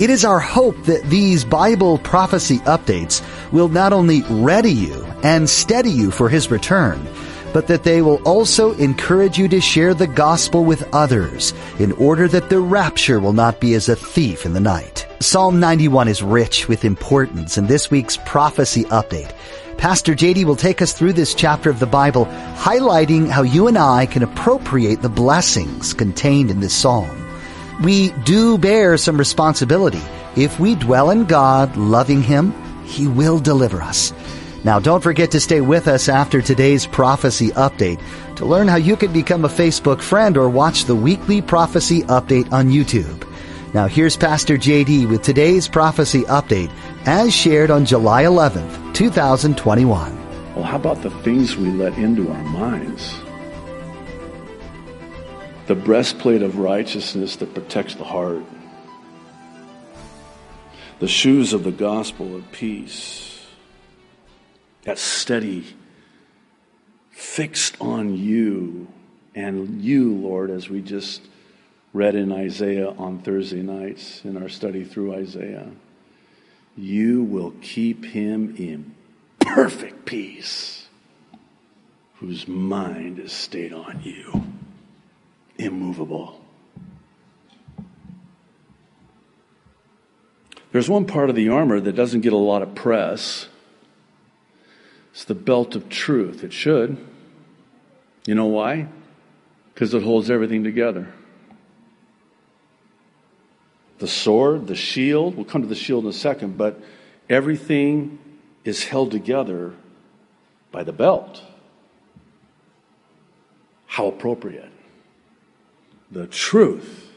It is our hope that these Bible prophecy updates will not only ready you and steady you for His return, but that they will also encourage you to share the gospel with others in order that the rapture will not be as a thief in the night. Psalm 91 is rich with importance in this week's prophecy update. Pastor JD will take us through this chapter of the Bible, highlighting how you and I can appropriate the blessings contained in this psalm. We do bear some responsibility. If we dwell in God, loving Him, He will deliver us. Now, don't forget to stay with us after today's prophecy update to learn how you can become a Facebook friend or watch the weekly prophecy update on YouTube. Now, here's Pastor JD with today's prophecy update as shared on July 11th, 2021. Well, how about the things we let into our minds? The breastplate of righteousness that protects the heart, the shoes of the gospel of peace that steady, fixed on you and you, Lord, as we just read in Isaiah on Thursday nights in our study through Isaiah. You will keep him in perfect peace, whose mind is stayed on you, immovable. There's one part of the armor that doesn't get a lot of press. It's the belt of truth. It should. You know why? Because it holds everything together. The sword, the shield, we'll come to the shield in a second, but everything is held together by the belt. How appropriate. The truth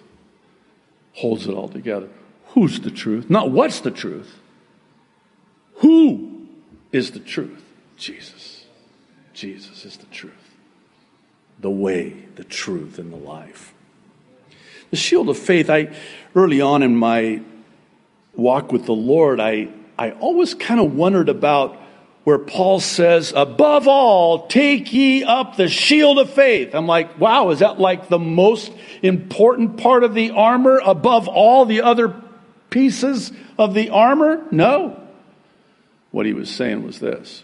holds it all together. Who's the truth? Not what's the truth. Who is the truth? Jesus. Jesus is the truth, the way, the truth, and the life. The shield of faith, I early on in my walk with the Lord, I, I always kind of wondered about where Paul says, above all, take ye up the shield of faith. I'm like, wow, is that like the most important part of the armor above all the other pieces of the armor? No. What he was saying was this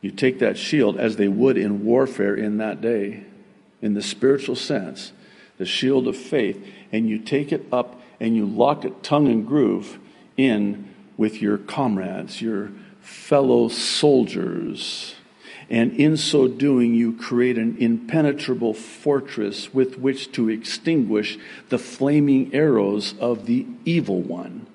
you take that shield as they would in warfare in that day, in the spiritual sense, the shield of faith, and you take it up and you lock it tongue and groove in with your comrades, your fellow soldiers. And in so doing, you create an impenetrable fortress with which to extinguish the flaming arrows of the evil one.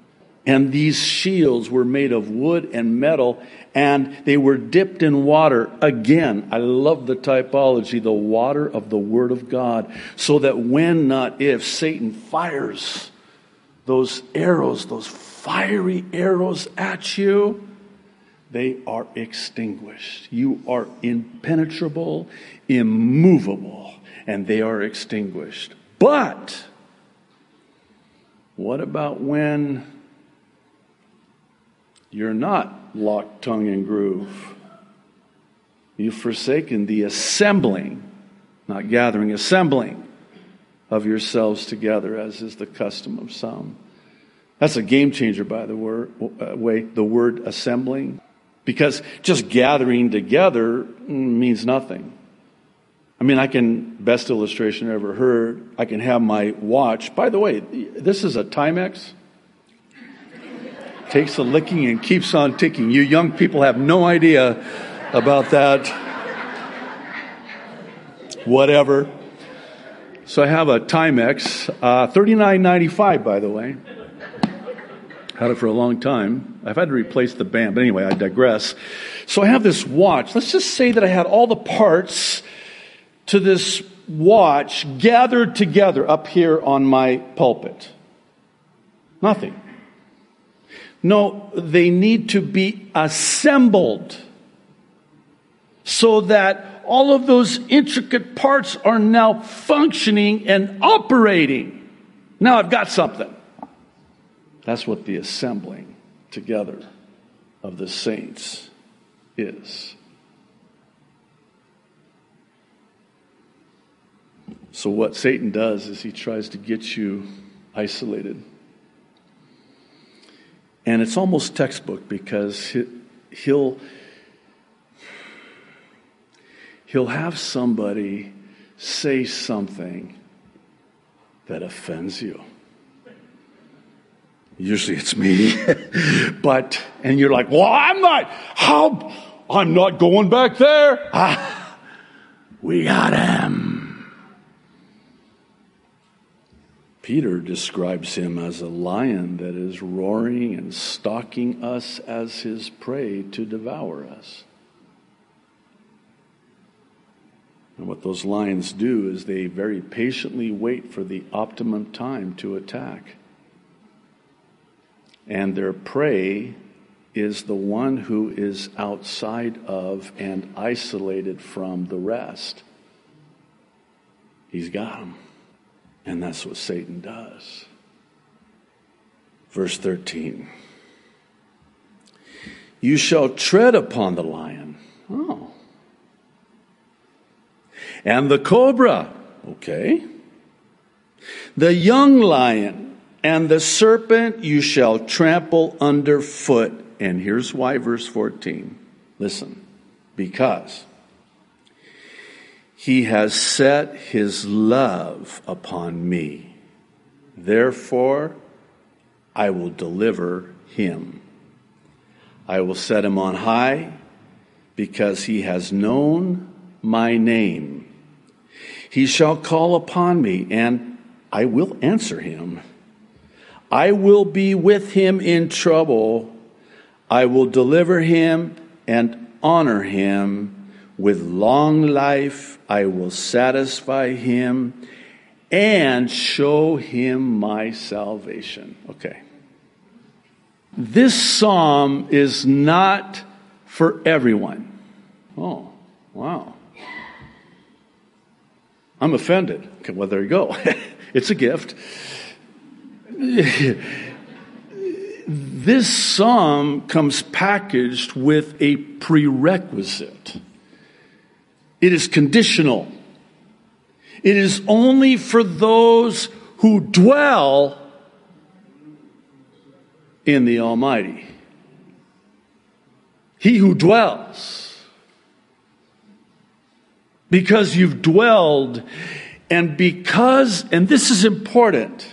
And these shields were made of wood and metal, and they were dipped in water. Again, I love the typology, the water of the Word of God, so that when, not if, Satan fires those arrows, those fiery arrows at you, they are extinguished. You are impenetrable, immovable, and they are extinguished. But, what about when you're not locked tongue and groove. You've forsaken the assembling, not gathering, assembling of yourselves together, as is the custom of some. That's a game changer, by the word, uh, way, the word assembling, because just gathering together means nothing. I mean, I can, best illustration I ever heard, I can have my watch. By the way, this is a Timex takes a licking and keeps on ticking. You young people have no idea about that. Whatever. So I have a Timex, uh, thirty-nine ninety-five, by the way. Had it for a long time. I've had to replace the band, but anyway, I digress. So I have this watch. Let's just say that I had all the parts to this watch gathered together up here on my pulpit. Nothing. No, they need to be assembled so that all of those intricate parts are now functioning and operating. Now I've got something. That's what the assembling together of the saints is. So, what Satan does is he tries to get you isolated. And it's almost textbook because he'll, he'll have somebody say something that offends you. Usually it's me. but, and you're like, well, I'm not, how, I'm not going back there. Ah, we got him. Peter describes him as a lion that is roaring and stalking us as his prey to devour us. And what those lions do is they very patiently wait for the optimum time to attack. And their prey is the one who is outside of and isolated from the rest. He's got them. And that's what Satan does. Verse 13 You shall tread upon the lion. Oh. And the cobra. Okay. The young lion and the serpent you shall trample underfoot. And here's why, verse 14. Listen. Because he has set his love upon me. Therefore, I will deliver him. I will set him on high because he has known my name. He shall call upon me and I will answer him. I will be with him in trouble. I will deliver him and honor him. With long life, I will satisfy him and show him my salvation. Okay. This psalm is not for everyone. Oh, wow. I'm offended. Okay, well, there you go. it's a gift. this psalm comes packaged with a prerequisite. It is conditional. It is only for those who dwell in the Almighty. He who dwells. Because you've dwelled, and because, and this is important.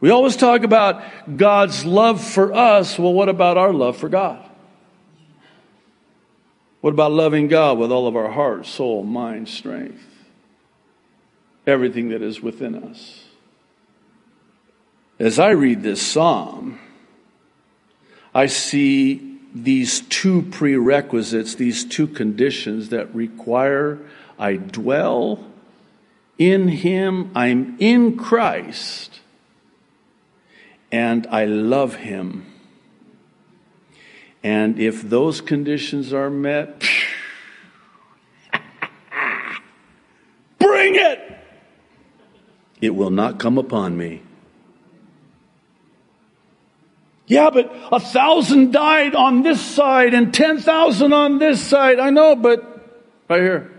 We always talk about God's love for us. Well, what about our love for God? What about loving God with all of our heart, soul, mind, strength? Everything that is within us. As I read this psalm, I see these two prerequisites, these two conditions that require I dwell in Him, I'm in Christ, and I love Him. And if those conditions are met, bring it! It will not come upon me. Yeah, but a thousand died on this side and 10,000 on this side. I know, but right here.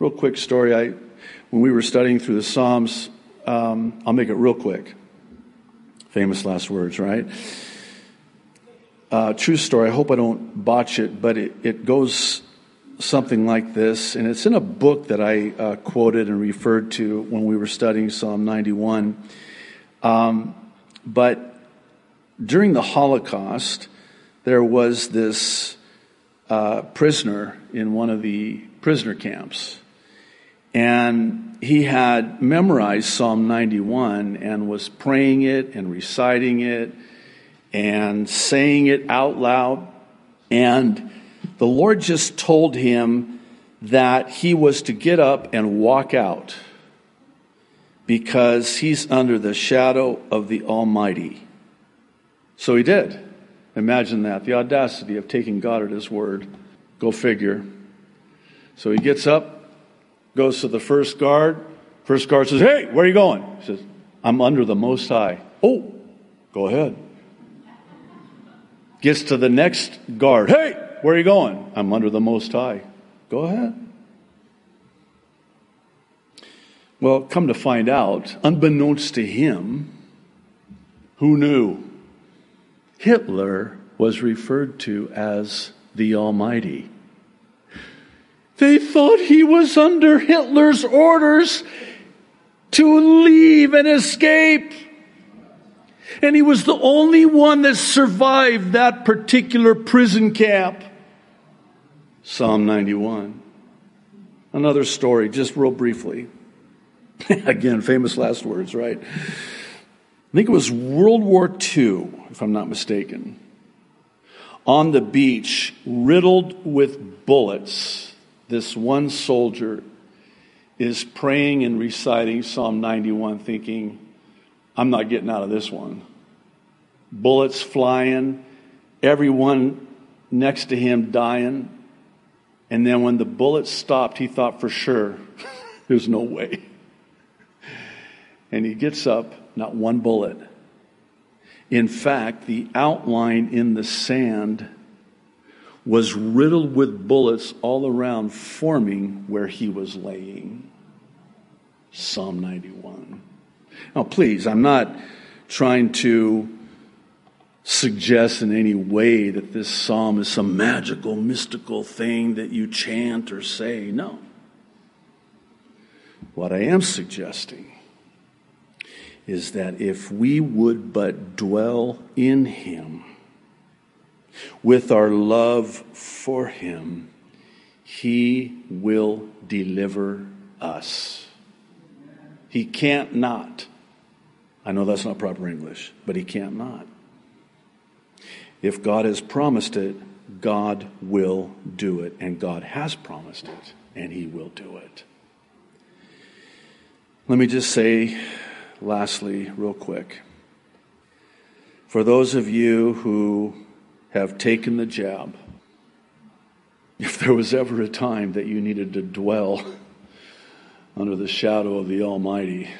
Real quick story. I, when we were studying through the Psalms, um, I'll make it real quick. Famous last words, right? Uh, true story. I hope I don't botch it, but it, it goes something like this, and it's in a book that I uh, quoted and referred to when we were studying Psalm 91. Um, but during the Holocaust, there was this uh, prisoner in one of the prisoner camps. And he had memorized Psalm 91 and was praying it and reciting it and saying it out loud. And the Lord just told him that he was to get up and walk out because he's under the shadow of the Almighty. So he did. Imagine that the audacity of taking God at his word. Go figure. So he gets up, goes to the first guard. First guard says, Hey, where are you going? He says, I'm under the Most High. Oh, go ahead. Gets to the next guard. Hey, where are you going? I'm under the Most High. Go ahead. Well, come to find out, unbeknownst to him, who knew? Hitler was referred to as the Almighty. They thought he was under Hitler's orders to leave and escape. And he was the only one that survived that particular prison camp. Psalm 91. Another story, just real briefly. Again, famous last words, right? I think it was World War II, if I'm not mistaken. On the beach, riddled with bullets, this one soldier is praying and reciting Psalm 91, thinking, I'm not getting out of this one. Bullets flying, everyone next to him dying. And then when the bullets stopped, he thought for sure, there's no way. And he gets up, not one bullet. In fact, the outline in the sand was riddled with bullets all around, forming where he was laying. Psalm 91. Now, please, I'm not trying to suggest in any way that this psalm is some magical, mystical thing that you chant or say. No. What I am suggesting is that if we would but dwell in Him with our love for Him, He will deliver us. He can't not. I know that's not proper English, but He can't not. If God has promised it, God will do it. And God has promised it, and He will do it. Let me just say lastly, real quick. For those of you who have taken the jab, if there was ever a time that you needed to dwell under the shadow of the Almighty,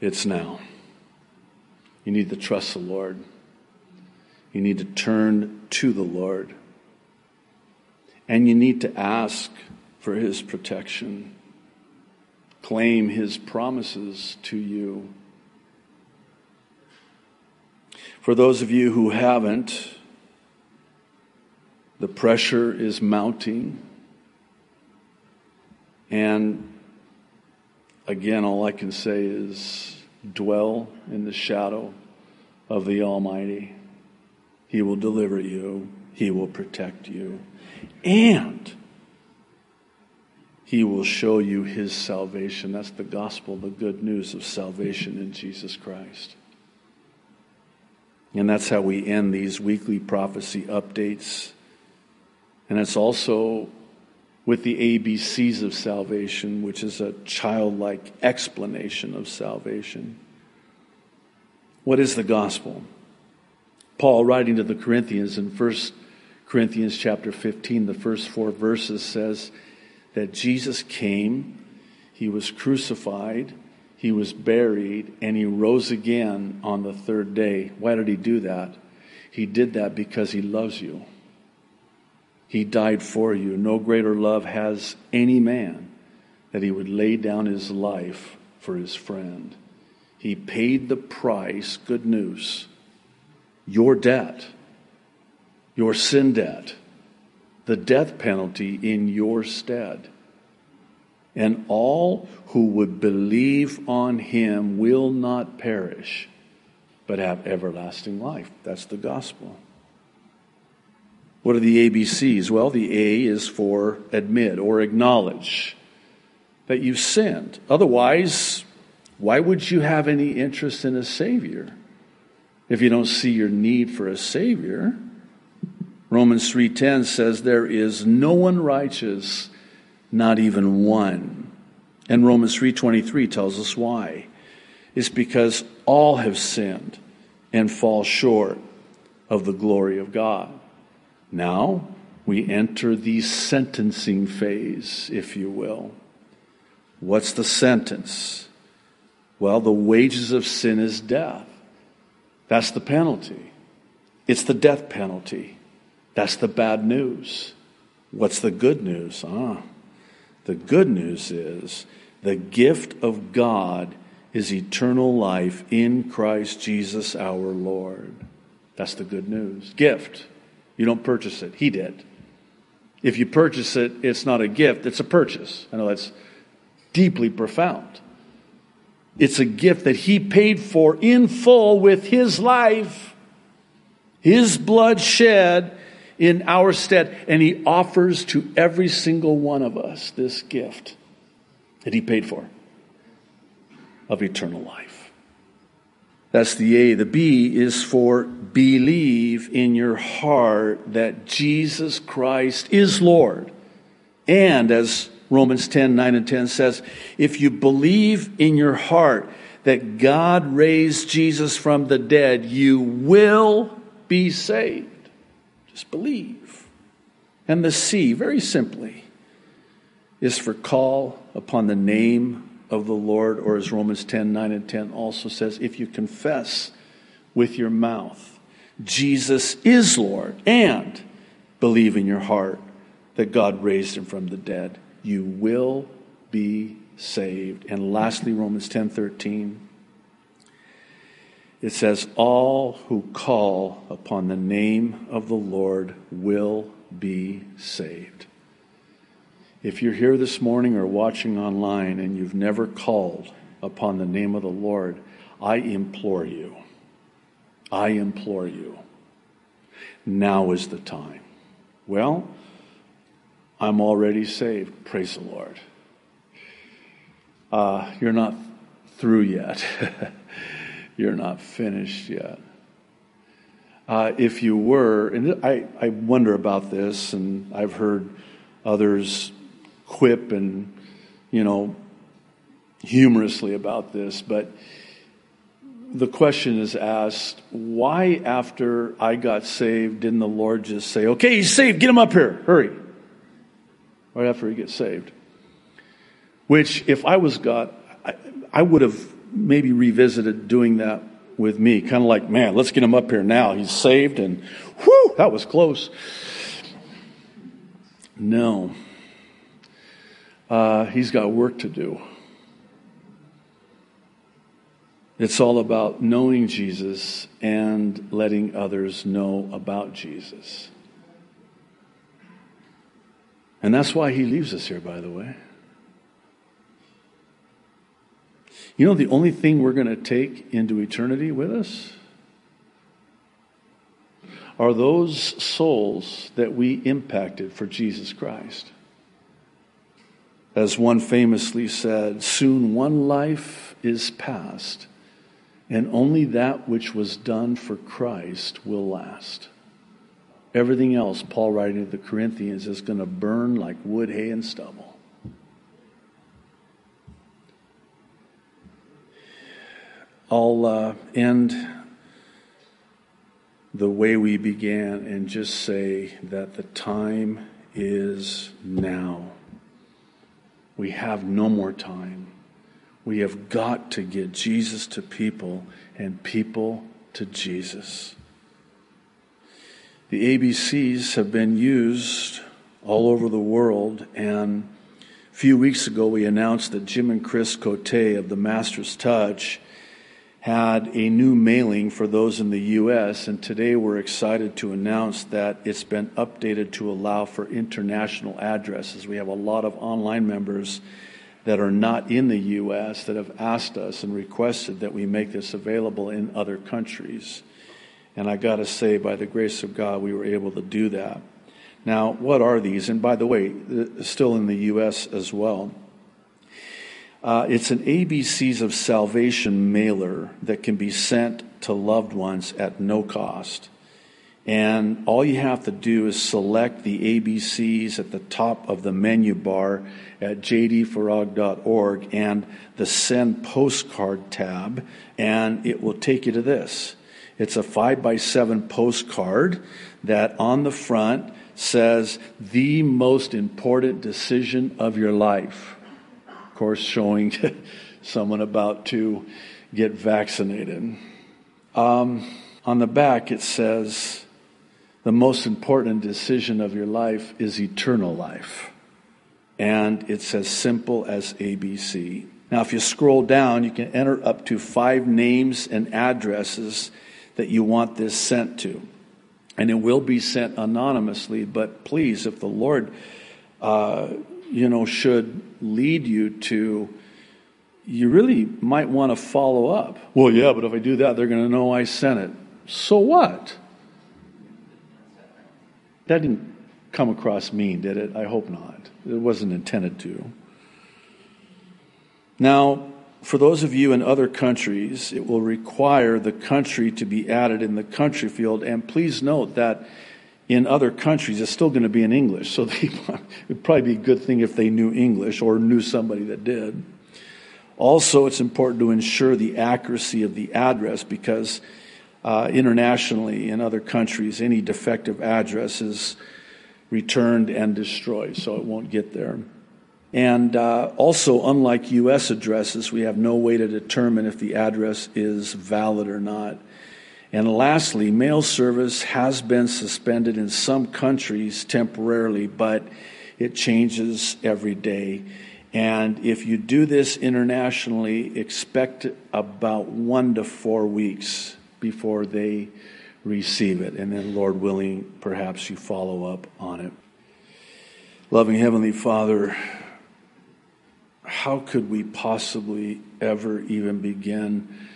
it's now. You need to trust the Lord. You need to turn to the Lord. And you need to ask for His protection claim his promises to you. For those of you who haven't, the pressure is mounting. And again, all I can say is dwell in the shadow of the Almighty. He will deliver you, He will protect you. And he will show you his salvation. That's the gospel, the good news of salvation in Jesus Christ. And that's how we end these weekly prophecy updates. And it's also with the ABCs of salvation, which is a childlike explanation of salvation. What is the gospel? Paul, writing to the Corinthians in 1 Corinthians chapter 15, the first four verses says, that Jesus came, he was crucified, he was buried, and he rose again on the third day. Why did he do that? He did that because he loves you. He died for you. No greater love has any man that he would lay down his life for his friend. He paid the price, good news, your debt, your sin debt the death penalty in your stead. And all who would believe on him will not perish, but have everlasting life. That's the gospel. What are the ABCs? Well, the A is for admit or acknowledge that you've sinned. Otherwise, why would you have any interest in a Savior if you don't see your need for a Savior? Romans 3:10 says there is no one righteous, not even one. And Romans 3:23 tells us why. It's because all have sinned and fall short of the glory of God. Now we enter the sentencing phase, if you will. What's the sentence? Well, the wages of sin is death. That's the penalty. It's the death penalty. That's the bad news. What's the good news? Ah, the good news is the gift of God is eternal life in Christ Jesus our Lord. That's the good news. Gift. You don't purchase it, He did. If you purchase it, it's not a gift, it's a purchase. I know that's deeply profound. It's a gift that He paid for in full with His life, His blood shed in our stead. And He offers to every single one of us this gift that He paid for of eternal life. That's the A. The B is for believe in your heart that Jesus Christ is Lord. And as Romans 10 9 and 10 says, if you believe in your heart that God raised Jesus from the dead, you will be saved. Just believe. And the C, very simply, is for call upon the name of the Lord, or as Romans 10 9 and 10 also says, if you confess with your mouth Jesus is Lord and believe in your heart that God raised him from the dead, you will be saved. And lastly, Romans 10 13. It says, All who call upon the name of the Lord will be saved. If you're here this morning or watching online and you've never called upon the name of the Lord, I implore you, I implore you, now is the time. Well, I'm already saved. Praise the Lord. Uh, you're not through yet. you're not finished yet. Uh, if you were, and I, I wonder about this, and I've heard others quip and, you know, humorously about this, but the question is asked why, after I got saved, didn't the Lord just say, okay, he's saved, get him up here, hurry? Right after he gets saved. Which, if I was God, I, I would have maybe revisited doing that with me. Kind of like, man, let's get him up here now. He's saved, and whew, that was close. No. Uh, he's got work to do. It's all about knowing Jesus and letting others know about Jesus. And that's why he leaves us here, by the way. You know, the only thing we're going to take into eternity with us are those souls that we impacted for Jesus Christ. As one famously said, soon one life is past, and only that which was done for Christ will last. Everything else, Paul writing to the Corinthians, is going to burn like wood, hay, and stubble. I'll uh, end the way we began and just say that the time is now. We have no more time. We have got to get Jesus to people and people to Jesus. The ABCs have been used all over the world, and a few weeks ago we announced that Jim and Chris Cote of the Master's Touch had a new mailing for those in the U.S., and today we're excited to announce that it's been updated to allow for international addresses. We have a lot of online members that are not in the U.S. that have asked us and requested that we make this available in other countries. And I got to say, by the grace of God, we were able to do that. Now, what are these? And by the way, still in the U.S. as well. Uh, it's an ABCs of Salvation mailer that can be sent to loved ones at no cost. And all you have to do is select the ABCs at the top of the menu bar at jdfarag.org and the Send Postcard tab, and it will take you to this. It's a five by seven postcard that on the front says, the most important decision of your life. Course, showing someone about to get vaccinated. Um, on the back, it says, the most important decision of your life is eternal life. And it's as simple as ABC. Now, if you scroll down, you can enter up to five names and addresses that you want this sent to. And it will be sent anonymously, but please, if the Lord, uh, you know, should lead you to, you really might want to follow up. Well, yeah, but if I do that, they're going to know I sent it. So what? That didn't come across mean, did it? I hope not. It wasn't intended to. Now, for those of you in other countries, it will require the country to be added in the country field. And please note that in other countries, it's still going to be in English. So they, it would probably be a good thing if they knew English or knew somebody that did. Also, it's important to ensure the accuracy of the address because uh, internationally in other countries, any defective address is returned and destroyed, so it won't get there. And uh, also, unlike U.S. addresses, we have no way to determine if the address is valid or not. And lastly, mail service has been suspended in some countries temporarily, but it changes every day. And if you do this internationally, expect about one to four weeks before they receive it. And then, Lord willing, perhaps you follow up on it. Loving Heavenly Father, how could we possibly ever even begin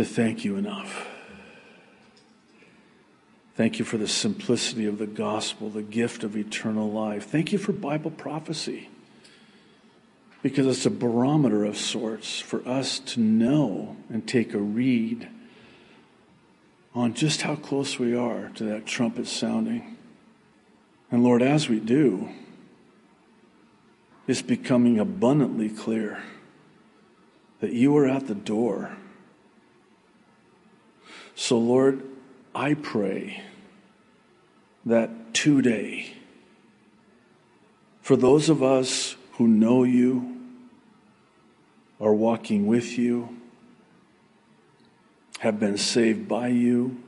to thank you enough? Thank you for the simplicity of the gospel, the gift of eternal life. Thank you for Bible prophecy because it's a barometer of sorts for us to know and take a read on just how close we are to that trumpet sounding. And Lord, as we do, it's becoming abundantly clear that you are at the door. So, Lord, I pray that today, for those of us who know you, are walking with you, have been saved by you,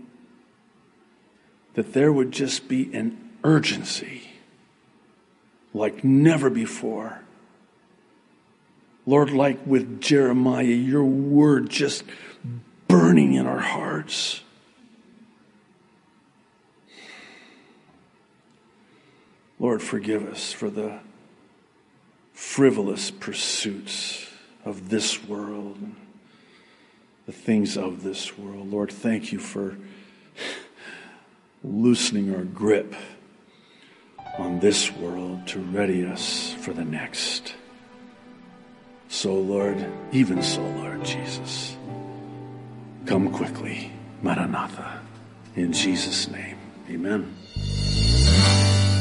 that there would just be an urgency like never before. Lord, like with Jeremiah, your word just burning in our hearts. Lord, forgive us for the frivolous pursuits of this world, the things of this world. Lord, thank you for loosening our grip on this world to ready us for the next. So, Lord, even so, Lord Jesus, come quickly. Maranatha. In Jesus' name, amen.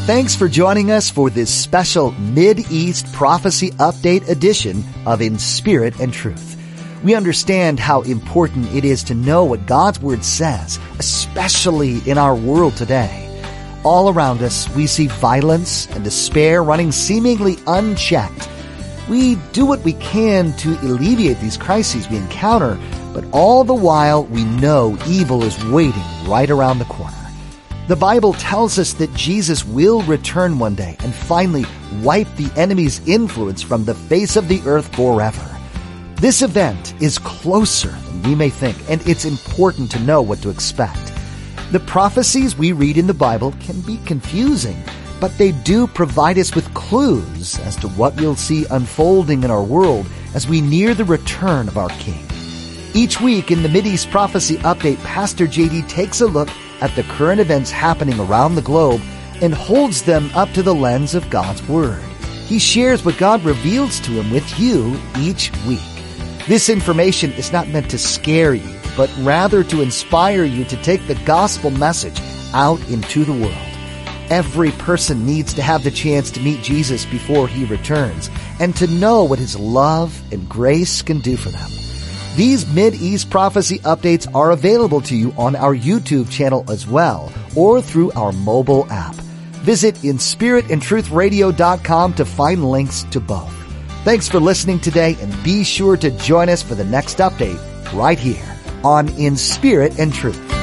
Thanks for joining us for this special Mid-East Prophecy Update edition of In Spirit and Truth. We understand how important it is to know what God's Word says, especially in our world today. All around us, we see violence and despair running seemingly unchecked. We do what we can to alleviate these crises we encounter, but all the while we know evil is waiting right around the corner. The Bible tells us that Jesus will return one day and finally wipe the enemy's influence from the face of the earth forever. This event is closer than we may think, and it's important to know what to expect. The prophecies we read in the Bible can be confusing, but they do provide us with clues as to what we'll see unfolding in our world as we near the return of our King. Each week in the Mideast Prophecy Update, Pastor JD takes a look at the current events happening around the globe and holds them up to the lens of God's Word. He shares what God reveals to him with you each week. This information is not meant to scare you but rather to inspire you to take the gospel message out into the world. Every person needs to have the chance to meet Jesus before he returns and to know what his love and grace can do for them. These Mid-East prophecy updates are available to you on our YouTube channel as well, or through our mobile app. Visit inspiritandtruthradio.com to find links to both. Thanks for listening today and be sure to join us for the next update right here on In Spirit and Truth.